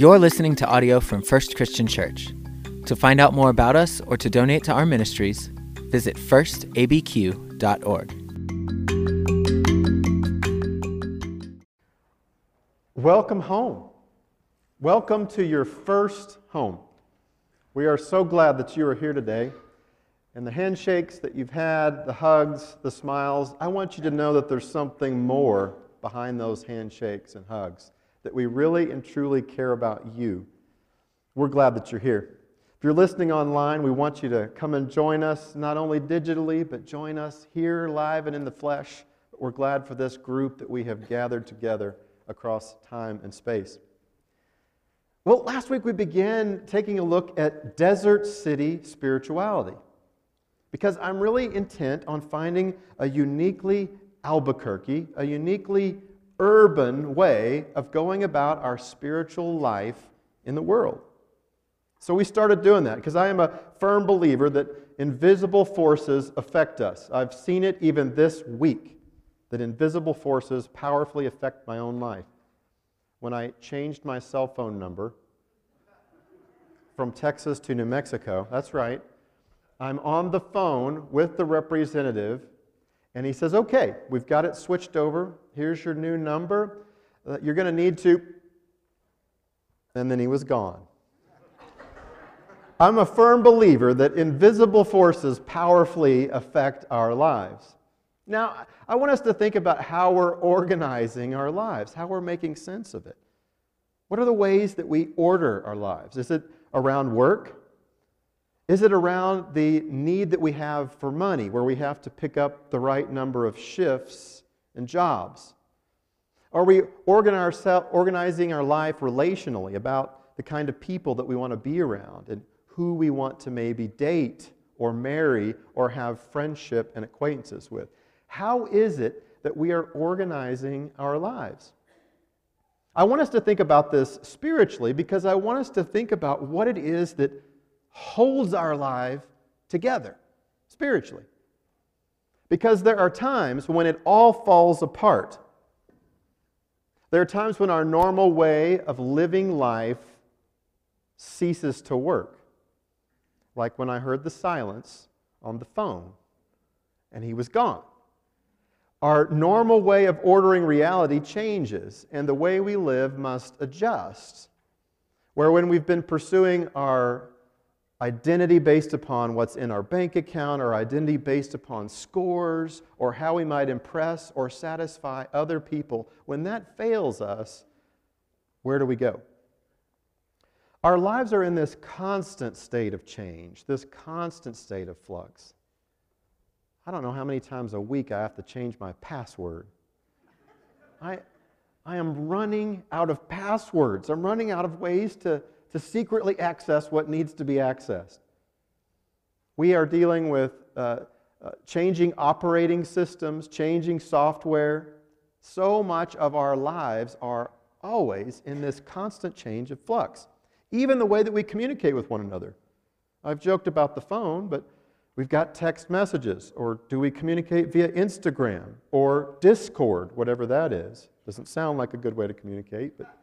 You're listening to audio from First Christian Church. To find out more about us or to donate to our ministries, visit firstabq.org. Welcome home. Welcome to your first home. We are so glad that you are here today. And the handshakes that you've had, the hugs, the smiles, I want you to know that there's something more behind those handshakes and hugs, that we really and truly care about you. We're glad that you're here. If you're listening online, we want you to come and join us, not only digitally, but join us here live and in the flesh. We're glad for this group that we have gathered together across time and space. Well, last week we began taking a look at desert city spirituality because I'm really intent on finding a uniquely Albuquerque, a uniquely urban way of going about our spiritual life in the world. So we started doing that because I am a firm believer that invisible forces affect us. I've seen it even this week that invisible forces powerfully affect my own life. When I changed my cell phone number from Texas to New Mexico, that's right, I'm on the phone with the representative, and he says, Okay, we've got it switched over. Here's your new number. You're going to need to. And then he was gone. I'm a firm believer that invisible forces powerfully affect our lives. Now, I want us to think about how we're organizing our lives, how we're making sense of it. What are the ways that we order our lives? Is it around work? Is it around the need that we have for money, where we have to pick up the right number of shifts and jobs? Are we organizing our life relationally about the kind of people that we want to be around and who we want to maybe date or marry or have friendship and acquaintances with? How is it that we are organizing our lives? I want us to think about this spiritually because I want us to think about what it is that holds our life together spiritually. Because there are times when it all falls apart. There are times when our normal way of living life ceases to work. Like when I heard the silence on the phone and he was gone. Our normal way of ordering reality changes, and the way we live must adjust. Where when we've been pursuing our identity based upon what's in our bank account, or identity based upon scores, or how we might impress or satisfy other people, when that fails us, where do we go? Our lives are in this constant state of change, this constant state of flux. I don't know how many times a week I have to change my password. I, I am running out of passwords. I'm running out of ways to, to secretly access what needs to be accessed. We are dealing with uh, uh, changing operating systems, changing software. So much of our lives are always in this constant change of flux. Even the way that we communicate with one another. I've joked about the phone, but we've got text messages, or do we communicate via Instagram or Discord, whatever that is? Doesn't sound like a good way to communicate, but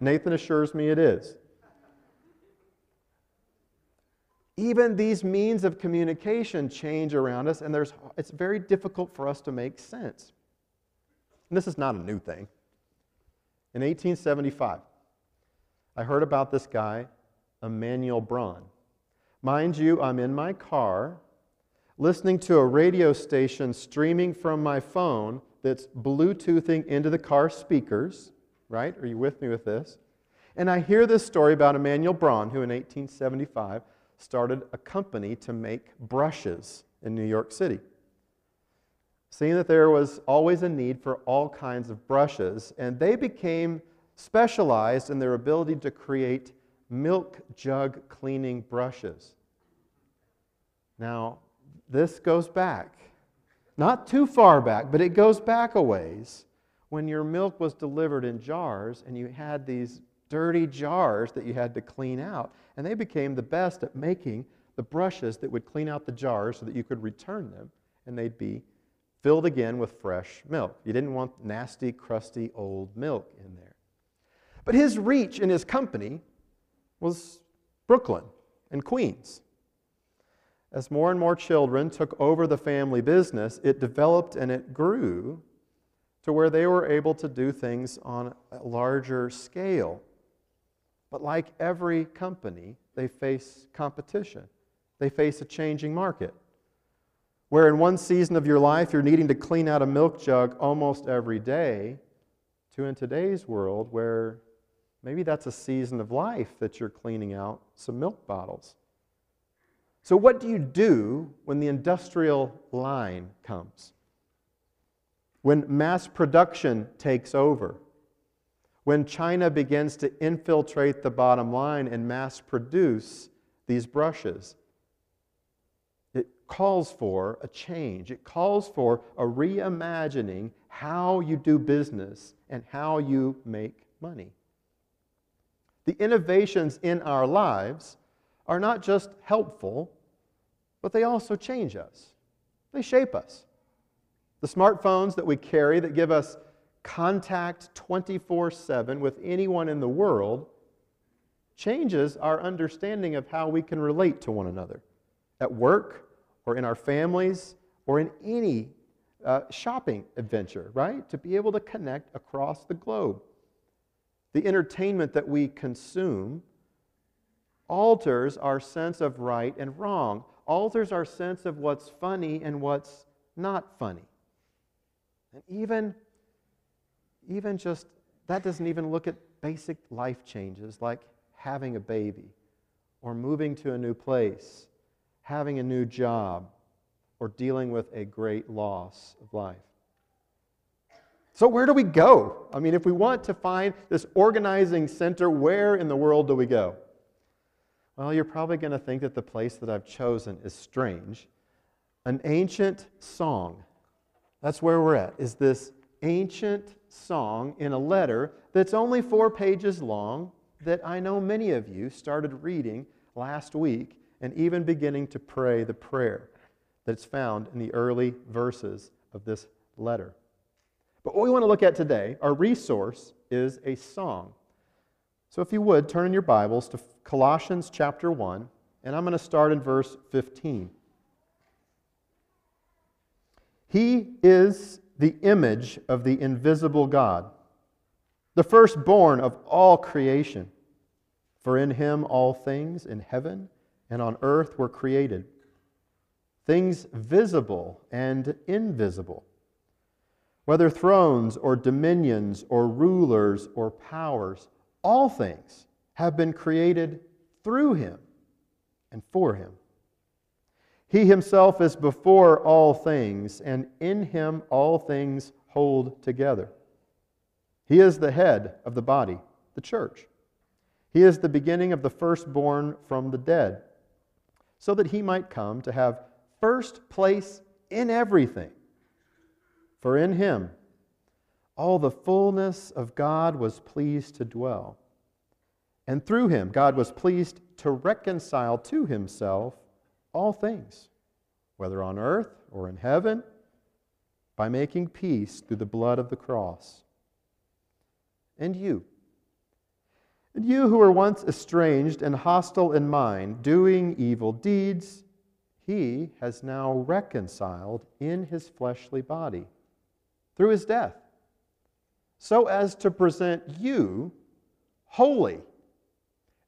Nathan assures me it is. Even these means of communication change around us, and there's, it's very difficult for us to make sense. And this is not a new thing. In 1875, I heard about this guy, Emanuel Braun. Mind you, I'm in my car listening to a radio station streaming from my phone that's Bluetoothing into the car speakers, right? Are you with me with this? And I hear this story about Emanuel Braun, who in 1875 started a company to make brushes in New York City. Seeing that there was always a need for all kinds of brushes, and they became specialized in their ability to create milk jug cleaning brushes. Now, this goes back, not too far back, but it goes back a ways when your milk was delivered in jars and you had these dirty jars that you had to clean out. And they became the best at making the brushes that would clean out the jars so that you could return them and they'd be filled again with fresh milk. You didn't want nasty, crusty, old milk in there. But his reach in his company was Brooklyn and Queens. As more and more children took over the family business, it developed and it grew to where they were able to do things on a larger scale. But like every company, they face competition. They face a changing market. Where in one season of your life you're needing to clean out a milk jug almost every day, to in today's world where maybe that's a season of life that you're cleaning out some milk bottles. So, what do you do when the industrial line comes? When mass production takes over? When China begins to infiltrate the bottom line and mass produce these brushes? It calls for a change. It calls for a reimagining how you do business and how you make money. The innovations in our lives are not just helpful, but they also change us. They shape us. The smartphones that we carry that give us contact 24 7 with anyone in the world changes our understanding of how we can relate to one another at work or in our families or in any uh, shopping adventure, right? To be able to connect across the globe. The entertainment that we consume alters our sense of right and wrong, alters our sense of what's funny and what's not funny. And even, even just, that doesn't even look at basic life changes like having a baby or moving to a new place, having a new job, or dealing with a great loss of life. So, where do we go? I mean, if we want to find this organizing center, where in the world do we go? Well, you're probably going to think that the place that I've chosen is strange. An ancient song. That's where we're at, is this ancient song in a letter that's only four pages long that I know many of you started reading last week and even beginning to pray the prayer that's found in the early verses of this letter. But what we want to look at today, our resource, is a song. So if you would, turn in your Bibles to Colossians chapter 1, and I'm going to start in verse 15. He is the image of the invisible God, the firstborn of all creation. For in him all things in heaven and on earth were created, things visible and invisible, whether thrones or dominions or rulers or powers all things have been created through him and for him. He himself is before all things, and in him all things hold together. He is the head of the body, the church. He is the beginning of the firstborn from the dead, so that he might come to have first place in everything. For in him, all the fullness of God was pleased to dwell. And through him, God was pleased to reconcile to himself all things, whether on earth or in heaven, by making peace through the blood of the cross. And you, and you who were once estranged and hostile in mind, doing evil deeds, he has now reconciled in his fleshly body through his death so as to present you holy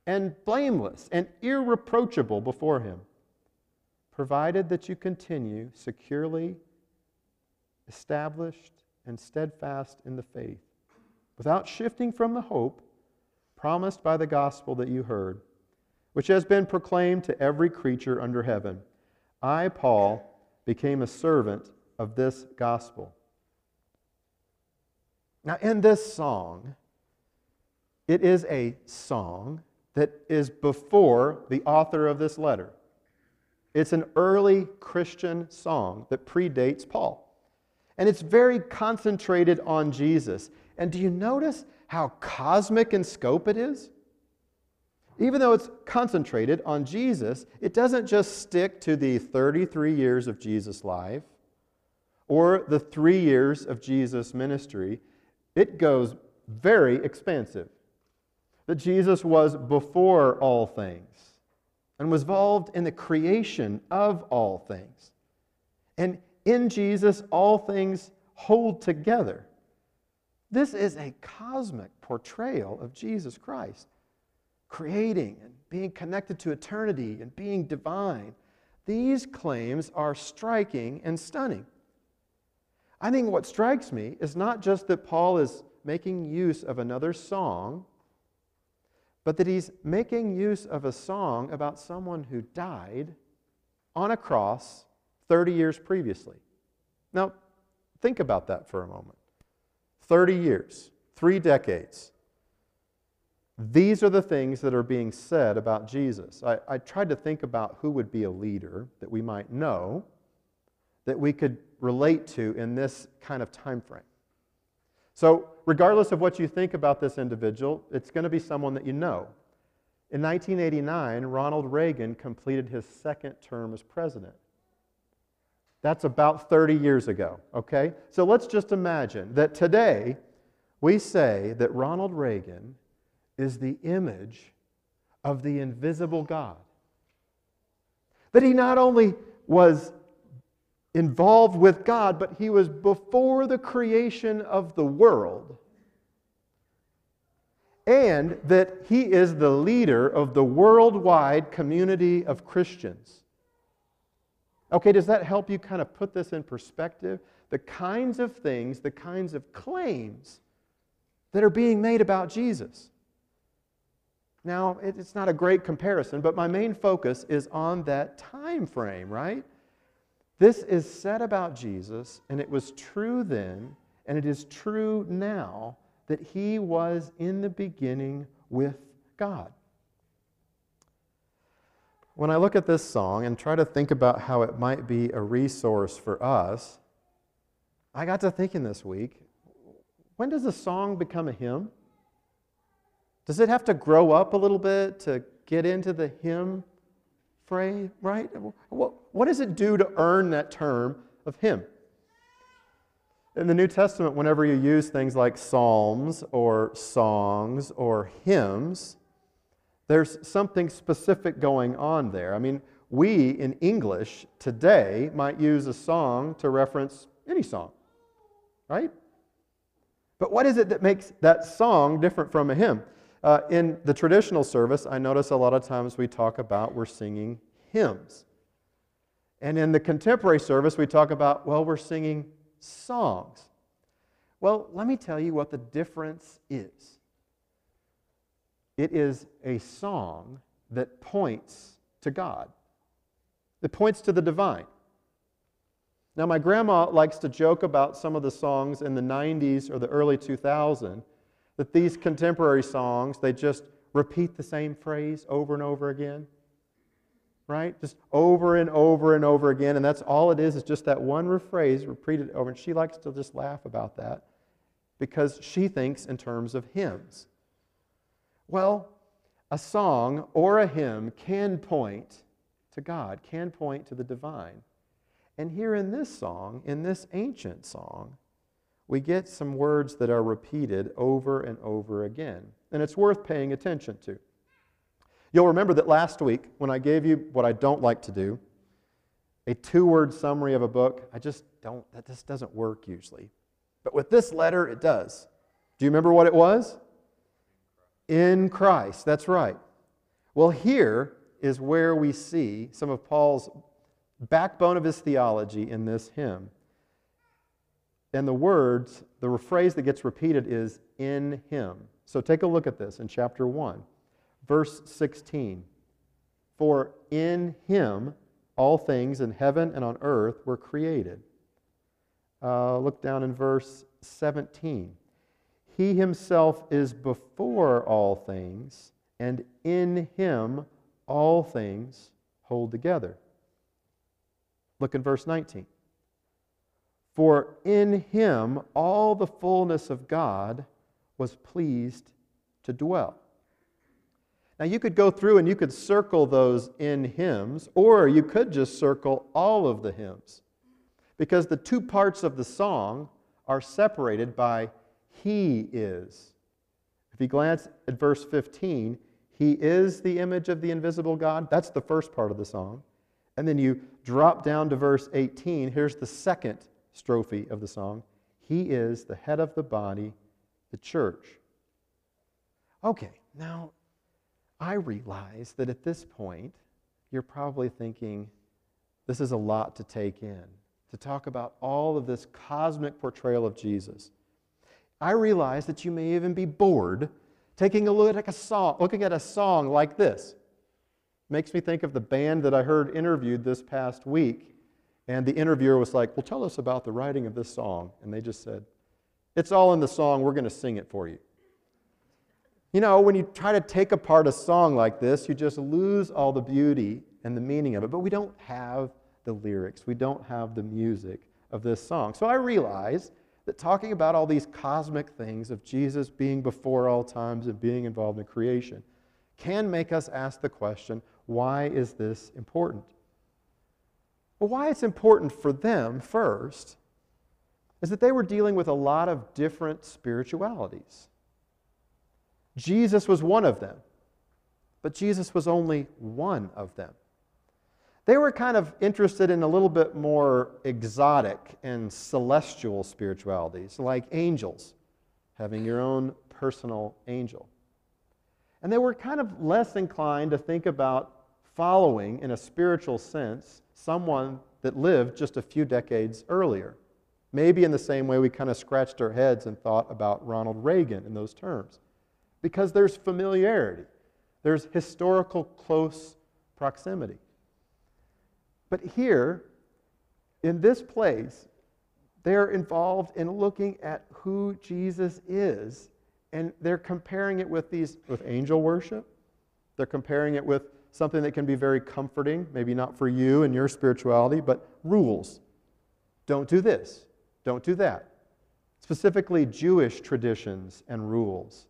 and blameless and irreproachable before Him, provided that you continue securely established and steadfast in the faith, without shifting from the hope promised by the gospel that you heard, which has been proclaimed to every creature under heaven. I, Paul, became a servant of this gospel. Now, in this song, it is a song that is before the author of this letter. It's an early Christian song that predates Paul. And it's very concentrated on Jesus. And do you notice how cosmic in scope it is? Even though it's concentrated on Jesus, it doesn't just stick to the 33 years of Jesus' life or the three years of Jesus' ministry. It goes very expansive. that Jesus was before all things and was involved in the creation of all things. And in Jesus, all things hold together. This is a cosmic portrayal of Jesus Christ, creating and being connected to eternity and being divine. These claims are striking and stunning. I think what strikes me is not just that Paul is making use of another song, but that he's making use of a song about someone who died on a cross 30 years previously. Now, think about that for a moment. 30 years, three decades. These are the things that are being said about Jesus. I, I, tried to think about who would be a leader that we might know, that we could relate to in this kind of time frame. So, regardless of what you think about this individual, it's going to be someone that you know. In 1989, Ronald Reagan completed his second term as president. That's about 30 years ago, okay? So let's just imagine that today we say that Ronald Reagan is the image of the invisible God. That he not only was involved with God, but he was before the creation of the world. And that he is the leader of the worldwide community of Christians. Okay, does that help you kind of put this in perspective? The kinds of things, the kinds of claims that are being made about Jesus. Now, it's not a great comparison, but my main focus is on that time frame, right? This is said about Jesus, and it was true then, and it is true now that he was in the beginning with God. When I look at this song and try to think about how it might be a resource for us, I got to thinking this week when does a song become a hymn? Does it have to grow up a little bit to get into the hymn phrase, right? What, what does it do to earn that term of hymn? In the New Testament, whenever you use things like psalms or songs or hymns, there's something specific going on there. I mean, we in English today might use a song to reference any song, right? But what is it that makes that song different from a hymn? Uh, in the traditional service, I notice a lot of times we talk about we're singing hymns. And in the contemporary service, we talk about, well, we're singing songs. Well, let me tell you what the difference is. It is a song that points to God, it points to the divine. Now, my grandma likes to joke about some of the songs in the 90s or the early 2000s that these contemporary songs, they just repeat the same phrase over and over again. Right? Just over and over and over again. And that's all it is, is just that one phrase repeated over. And she likes to just laugh about that because she thinks in terms of hymns. Well, a song or a hymn can point to God, can point to the divine. And here in this song, in this ancient song, we get some words that are repeated over and over again. And it's worth paying attention to. You'll remember that last week, when I gave you what I don't like to do, a two word summary of a book, I just don't, that just doesn't work usually. But with this letter, it does. Do you remember what it was? In Christ, that's right. Well, here is where we see some of Paul's backbone of his theology in this hymn. And the words, the phrase that gets repeated is in him. So take a look at this in chapter 1, verse 16. For in him all things in heaven and on earth were created. Uh, look down in verse 17. He himself is before all things, and in him all things hold together. Look in verse 19. For in him all the fullness of God was pleased to dwell. Now, you could go through and you could circle those in hymns, or you could just circle all of the hymns. Because the two parts of the song are separated by he is If you glance at verse 15, He is the image of the invisible God. That's the first part of the song. And then you drop down to verse 18. Here's the second strophe of the song He is the head of the body, the church. Okay, now I realize that at this point, you're probably thinking, this is a lot to take in, to talk about all of this cosmic portrayal of Jesus. I realize that you may even be bored taking a look at a song, looking at a song like this. Makes me think of the band that I heard interviewed this past week. And the interviewer was like, Well, tell us about the writing of this song. And they just said, It's all in the song. We're going to sing it for you. You know, when you try to take apart a song like this, you just lose all the beauty and the meaning of it. But we don't have the lyrics, we don't have the music of this song. So I realize that talking about all these cosmic things of Jesus being before all times and being involved in creation can make us ask the question why is this important? Well, why it's important for them first is that they were dealing with a lot of different spiritualities. Jesus was one of them, but Jesus was only one of them. They were kind of interested in a little bit more exotic and celestial spiritualities, like angels, having your own personal angel. And they were kind of less inclined to think about following, in a spiritual sense, someone that lived just a few decades earlier. Maybe in the same way we kind of scratched our heads and thought about Ronald Reagan in those terms. Because there's familiarity, there's historical close proximity. But here, in this place, they're involved in looking at who Jesus is, and they're comparing it with these with angel worship. They're comparing it with something that can be very comforting, maybe not for you and your spirituality, but rules. Don't do this, don't do that. Specifically, Jewish traditions and rules.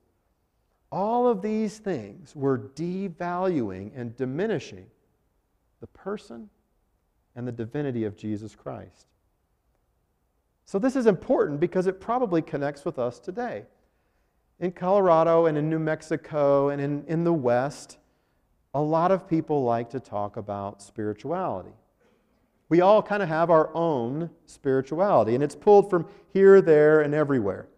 All of these things were devaluing and diminishing the person and the divinity of Jesus Christ. So, this is important because it probably connects with us today. In Colorado and in New Mexico and in, in the West, a lot of people like to talk about spirituality. We all kind of have our own spirituality, and it's pulled from here, there, and everywhere.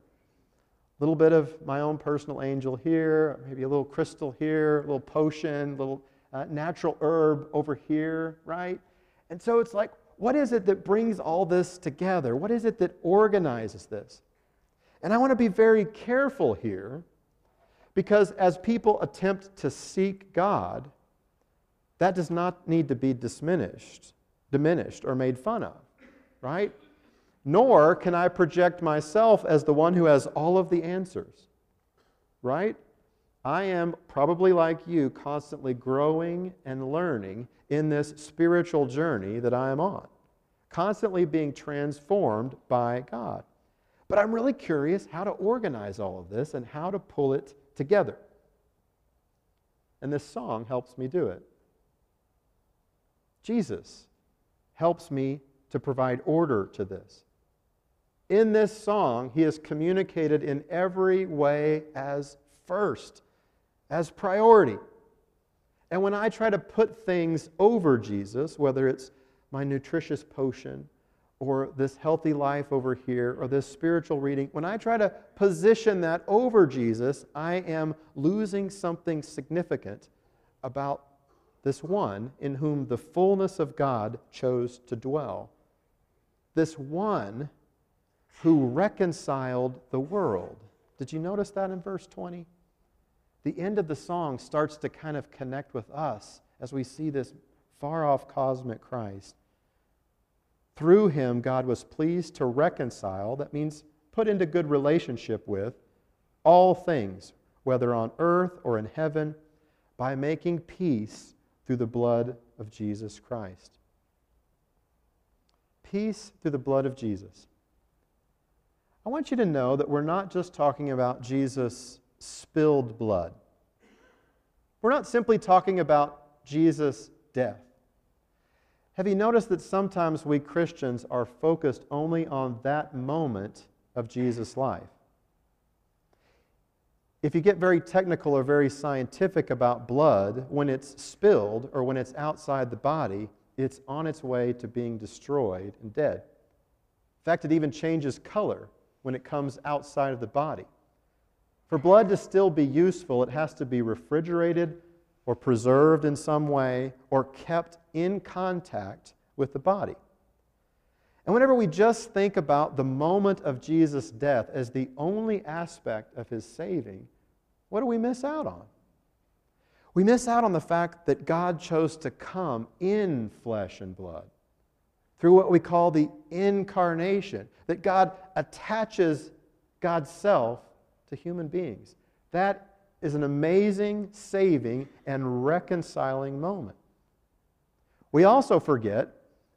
A little bit of my own personal angel here, maybe a little crystal here, a little potion, a little uh, natural herb over here, right? And so it's like, what is it that brings all this together? What is it that organizes this? And I want to be very careful here because as people attempt to seek God, that does not need to be diminished, diminished or made fun of, right? Nor can I project myself as the one who has all of the answers, right? I am probably like you, constantly growing and learning in this spiritual journey that I am on, constantly being transformed by God. But I'm really curious how to organize all of this and how to pull it together. And this song helps me do it. Jesus helps me to provide order to this. In this song, he is communicated in every way as first, as priority. And when I try to put things over Jesus, whether it's my nutritious potion or this healthy life over here or this spiritual reading, when I try to position that over Jesus, I am losing something significant about this one in whom the fullness of God chose to dwell. This one who reconciled the world. Did you notice that in verse 20? the end of the song starts to kind of connect with us as we see this far off cosmic Christ. Through him, God was pleased to reconcile, that means put into good relationship with, all things, whether on earth or in heaven, by making peace through the blood of Jesus Christ. Peace through the blood of Jesus. I want you to know that we're not just talking about Jesus' spilled blood. We're not simply talking about Jesus' death. Have you noticed that sometimes we Christians are focused only on that moment of Jesus' life? if you get very technical or very scientific about blood, when it's spilled or when it's outside the body, it's on its way to being destroyed and dead. In fact, it even changes color when it comes outside of the body. For blood to still be useful, it has to be refrigerated or preserved in some way or kept in contact with the body. And whenever we just think about the moment of Jesus' death as the only aspect of his saving, what do we miss out on? We miss out on the fact that God chose to come in flesh and blood through what we call the incarnation, that God attaches God's self to human beings. That is an amazing, saving, and reconciling moment. We also forget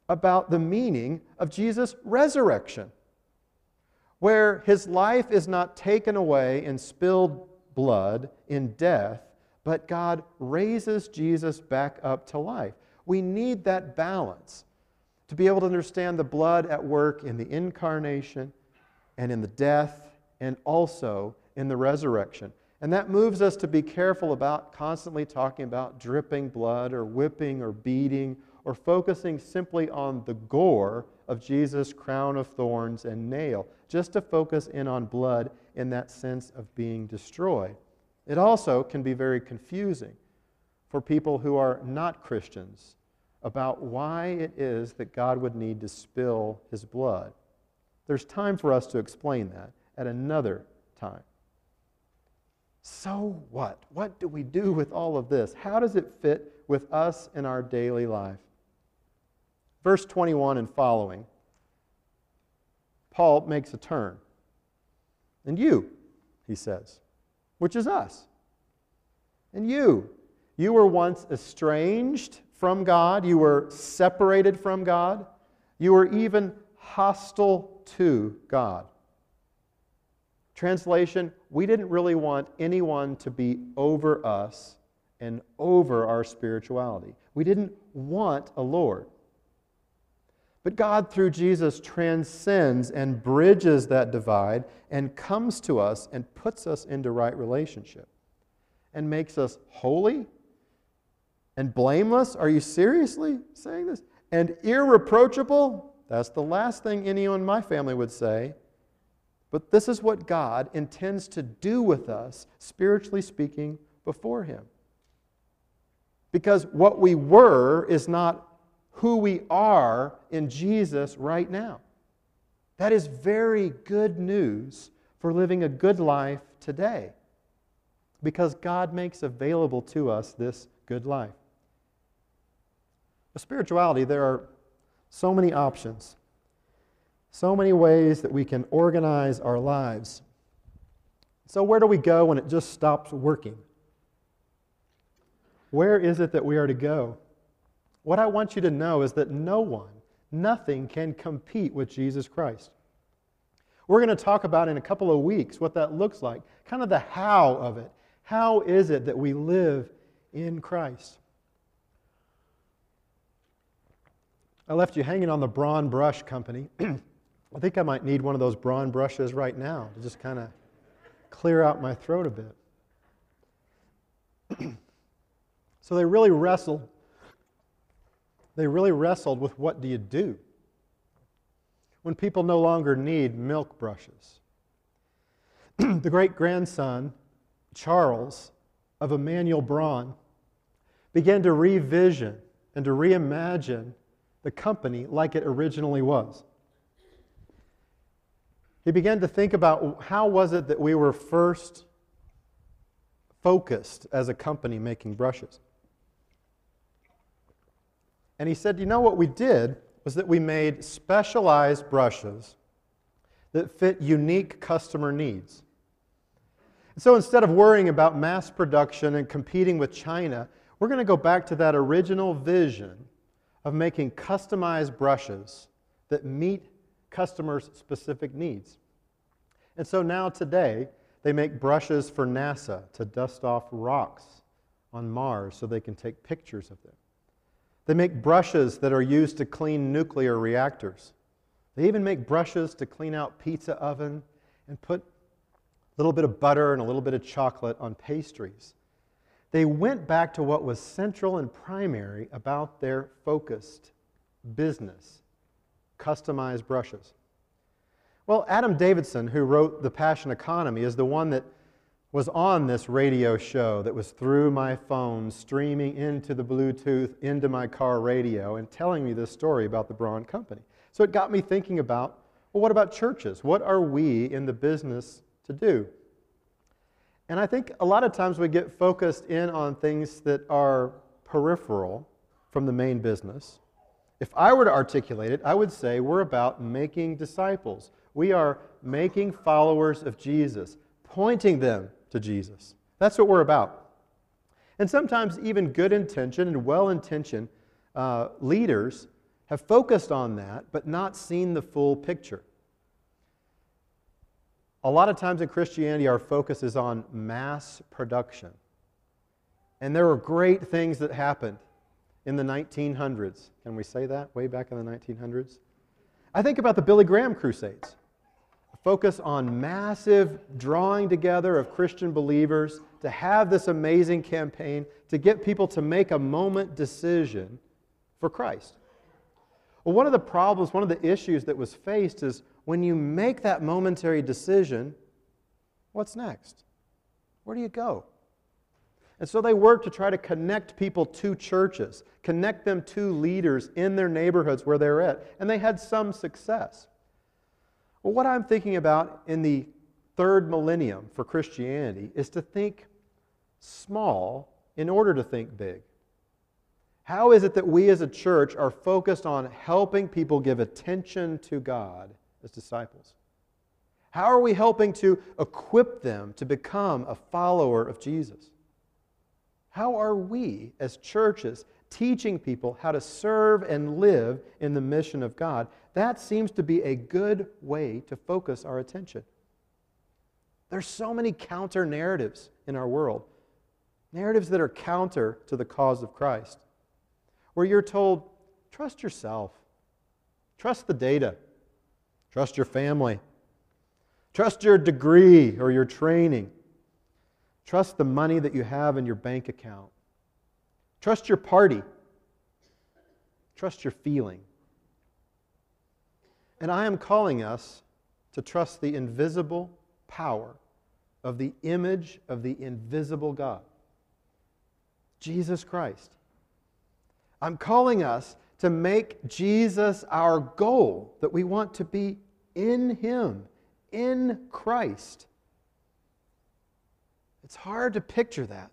about the meaning of Jesus' resurrection, where his life is not taken away in spilled blood, in death, but God raises Jesus back up to life. We need that balance to be able to understand the blood at work in the incarnation and in the death and also in the resurrection. And that moves us to be careful about constantly talking about dripping blood or whipping or beating or focusing simply on the gore of Jesus' crown of thorns and nail, just to focus in on blood in that sense of being destroyed. It also can be very confusing for people who are not Christians about why it is that God would need to spill his blood. There's time for us to explain that at another time. So what? What do we do with all of this? How does it fit with us in our daily life? Verse 21 and following, Paul makes a turn. And you, he says, which is us. And you, you were once estranged from God, you were separated from God, you were even hostile to God. Translation, we didn't really want anyone to be over us and over our spirituality. We didn't want a Lord. But God, through Jesus, transcends and bridges that divide and comes to us and puts us into right relationship and makes us holy and blameless. Are you seriously saying this? And irreproachable? That's the last thing anyone in my family would say. But this is what God intends to do with us, spiritually speaking, before Him. Because what we were is not who we are in Jesus right now. That is very good news for living a good life today because God makes available to us this good life. With spirituality, there are so many options, so many ways that we can organize our lives. So, where do we go when it just stops working? Where is it that we are to go? What I want you to know is that no one, nothing can compete with Jesus Christ. We're going to talk about in a couple of weeks what that looks like, kind of the how of it. How is it that we live in Christ? I left you hanging on the Braun Brush Company. I think I might need one of those Braun brushes right now to just kind of clear out my throat a bit. so they really wrestled they really wrestled with what do you do when people no longer need milk brushes. the great grandson, Charles, of Emanuel Braun, began to revision and to reimagine the company like it originally was. He began to think about how was it that we were first focused as a company making brushes. And he said, You know what we did was that we made specialized brushes that fit unique customer needs. And so instead of worrying about mass production and competing with China, we're going to go back to that original vision of making customized brushes that meet customers' specific needs. And so now, today, they make brushes for NASA to dust off rocks on Mars so they can take pictures of them. They make brushes that are used to clean nuclear reactors. They even make brushes to clean out pizza oven and put a little bit of butter and a little bit of chocolate on pastries. They went back to what was central and primary about their focused business customized brushes. Well, Adam Davidson, who wrote The Passion Economy, is the one that was on this radio show that was through my phone, streaming into the Bluetooth, into my car radio, and telling me this story about the Braun Company. So it got me thinking about well, what about churches? What are we in the business to do? And I think a lot of times we get focused in on things that are peripheral from the main business. If I were to articulate it, I would say we're about making disciples. We are making followers of Jesus, pointing them to Jesus. That's what we're about. And sometimes even good intention and well intentioned uh, leaders have focused on that, but not seen the full picture. A lot of times in Christianity, our focus is on mass production. And there were great things that happened in the 1900s. Can we say that? Way back in the 1900s? I think about the Billy Graham Crusades. A focus on massive drawing together of Christian believers to have this amazing campaign to get people to make a moment decision for Christ. Well, one of the problems, one of the issues that was faced is when you make that momentary decision, what's next? Where do you go? And so they worked to try to connect people to churches, connect them to leaders in their neighborhoods where they're at. And they had some success. Well, what I'm thinking about in the third millennium for Christianity is to think small in order to think big. How is it that we as a church are focused on helping people give attention to God as disciples? How are we helping to equip them to become a follower of Jesus? How are we as churches teaching people how to serve and live in the mission of God? That seems to be a good way to focus our attention. There's so many counter narratives in our world, narratives that are counter to the cause of Christ. Where you're told, trust yourself, trust the data, trust your family, trust your degree or your training, trust the money that you have in your bank account, trust your party, trust your feeling. And I am calling us to trust the invisible power of the image of the invisible God, Jesus Christ. I'm calling us to make Jesus our goal, that we want to be in Him, in Christ. It's hard to picture that.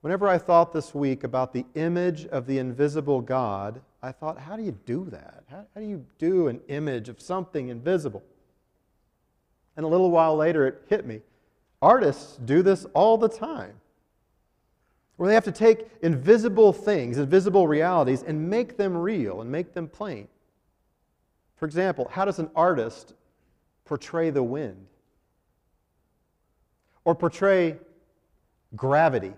Whenever I thought this week about the image of the invisible God, I thought, how do you do that? How, how, do you do an image of something invisible? And a little while later, it hit me. Artists do this all the time where they have to take invisible things, invisible realities, and make them real and make them plain. For example, how does an artist portray the wind? Or portray gravity?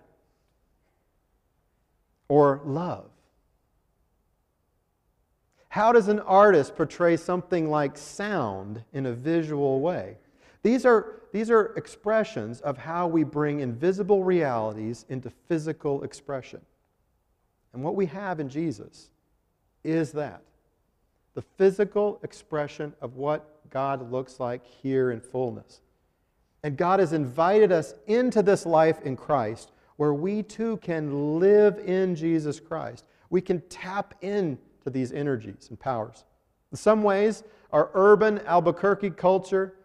Or love? How does an artist portray something like sound in a visual way? These are, these are expressions of how we bring invisible realities into physical expression. And what we have in Jesus is that the physical expression of what God looks like here in fullness. And God has invited us into this life in Christ where we too can live in Jesus Christ. We can tap into these energies and powers. In some ways, our urban Albuquerque culture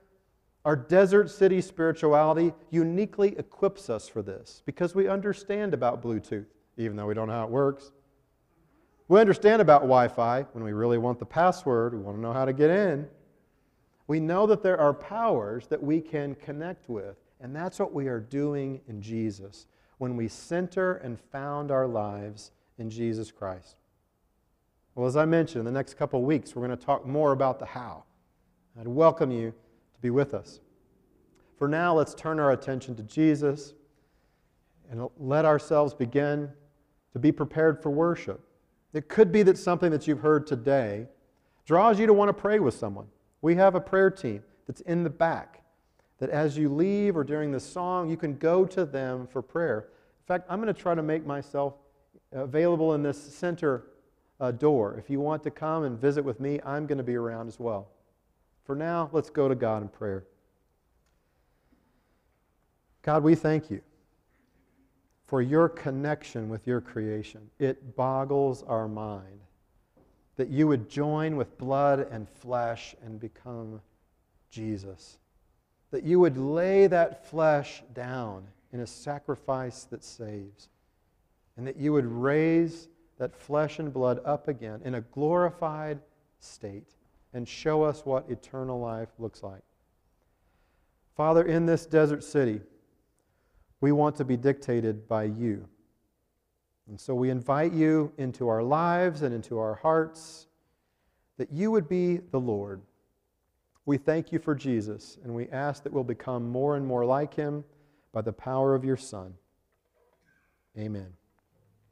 our desert city spirituality uniquely equips us for this because we understand about Bluetooth, even though we don't know how it works. We understand about Wi Fi when we really want the password, we want to know how to get in. We know that there are powers that we can connect with, and that's what we are doing in Jesus when we center and found our lives in Jesus Christ. Well, as I mentioned, in the next couple of weeks, we're going to talk more about the how. I'd welcome you to be with us. For now, let's turn our attention to Jesus and let ourselves begin to be prepared for worship. It could be that something that you've heard today draws you to want to pray with someone. We have a prayer team that's in the back. that as you leave or during the song, you can go to them for prayer. In fact, I'm going to try to make myself available in this center uh, door. If you want to come and visit with me, I'm going to be around as well. For now, let's go to God in prayer. God, we thank you for your connection with your creation. It boggles our mind that you would join with blood and flesh and become Jesus. That you would lay that flesh down in a sacrifice that saves. And that you would raise that flesh and blood up again in a glorified state and show us what eternal life looks like. Father, in this desert city, we want to be dictated by you. And so we invite you into our lives and into our hearts that you would be the Lord. We thank you for Jesus, and we ask that we'll become more and more like him by the power of your Son. Amen.